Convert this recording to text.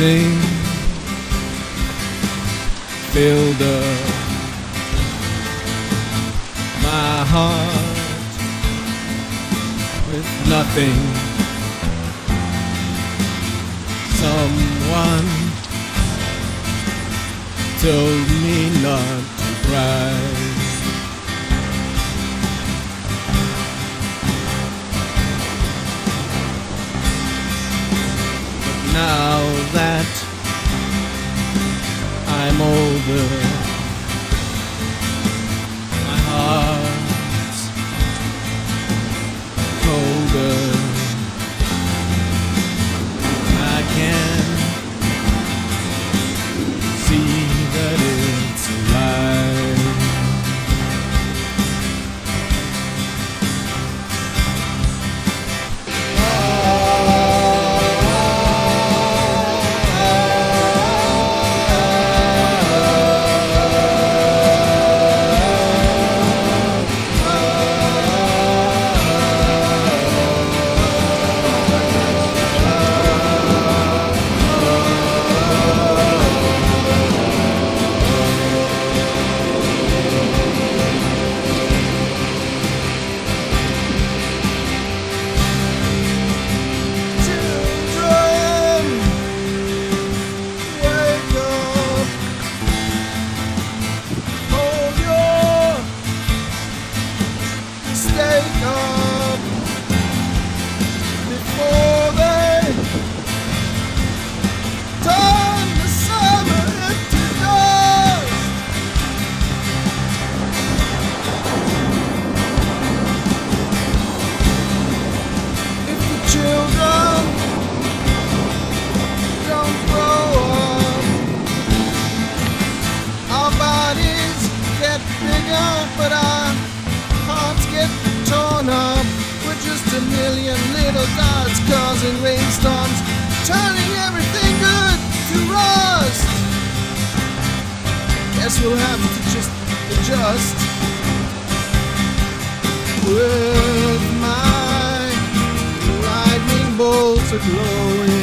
nothing filled up my heart with nothing. Someone told me not to cry. I'm older, million little dots causing rainstorms, turning everything good to rust. Guess we'll have to just adjust with my lightning bolts are glowing.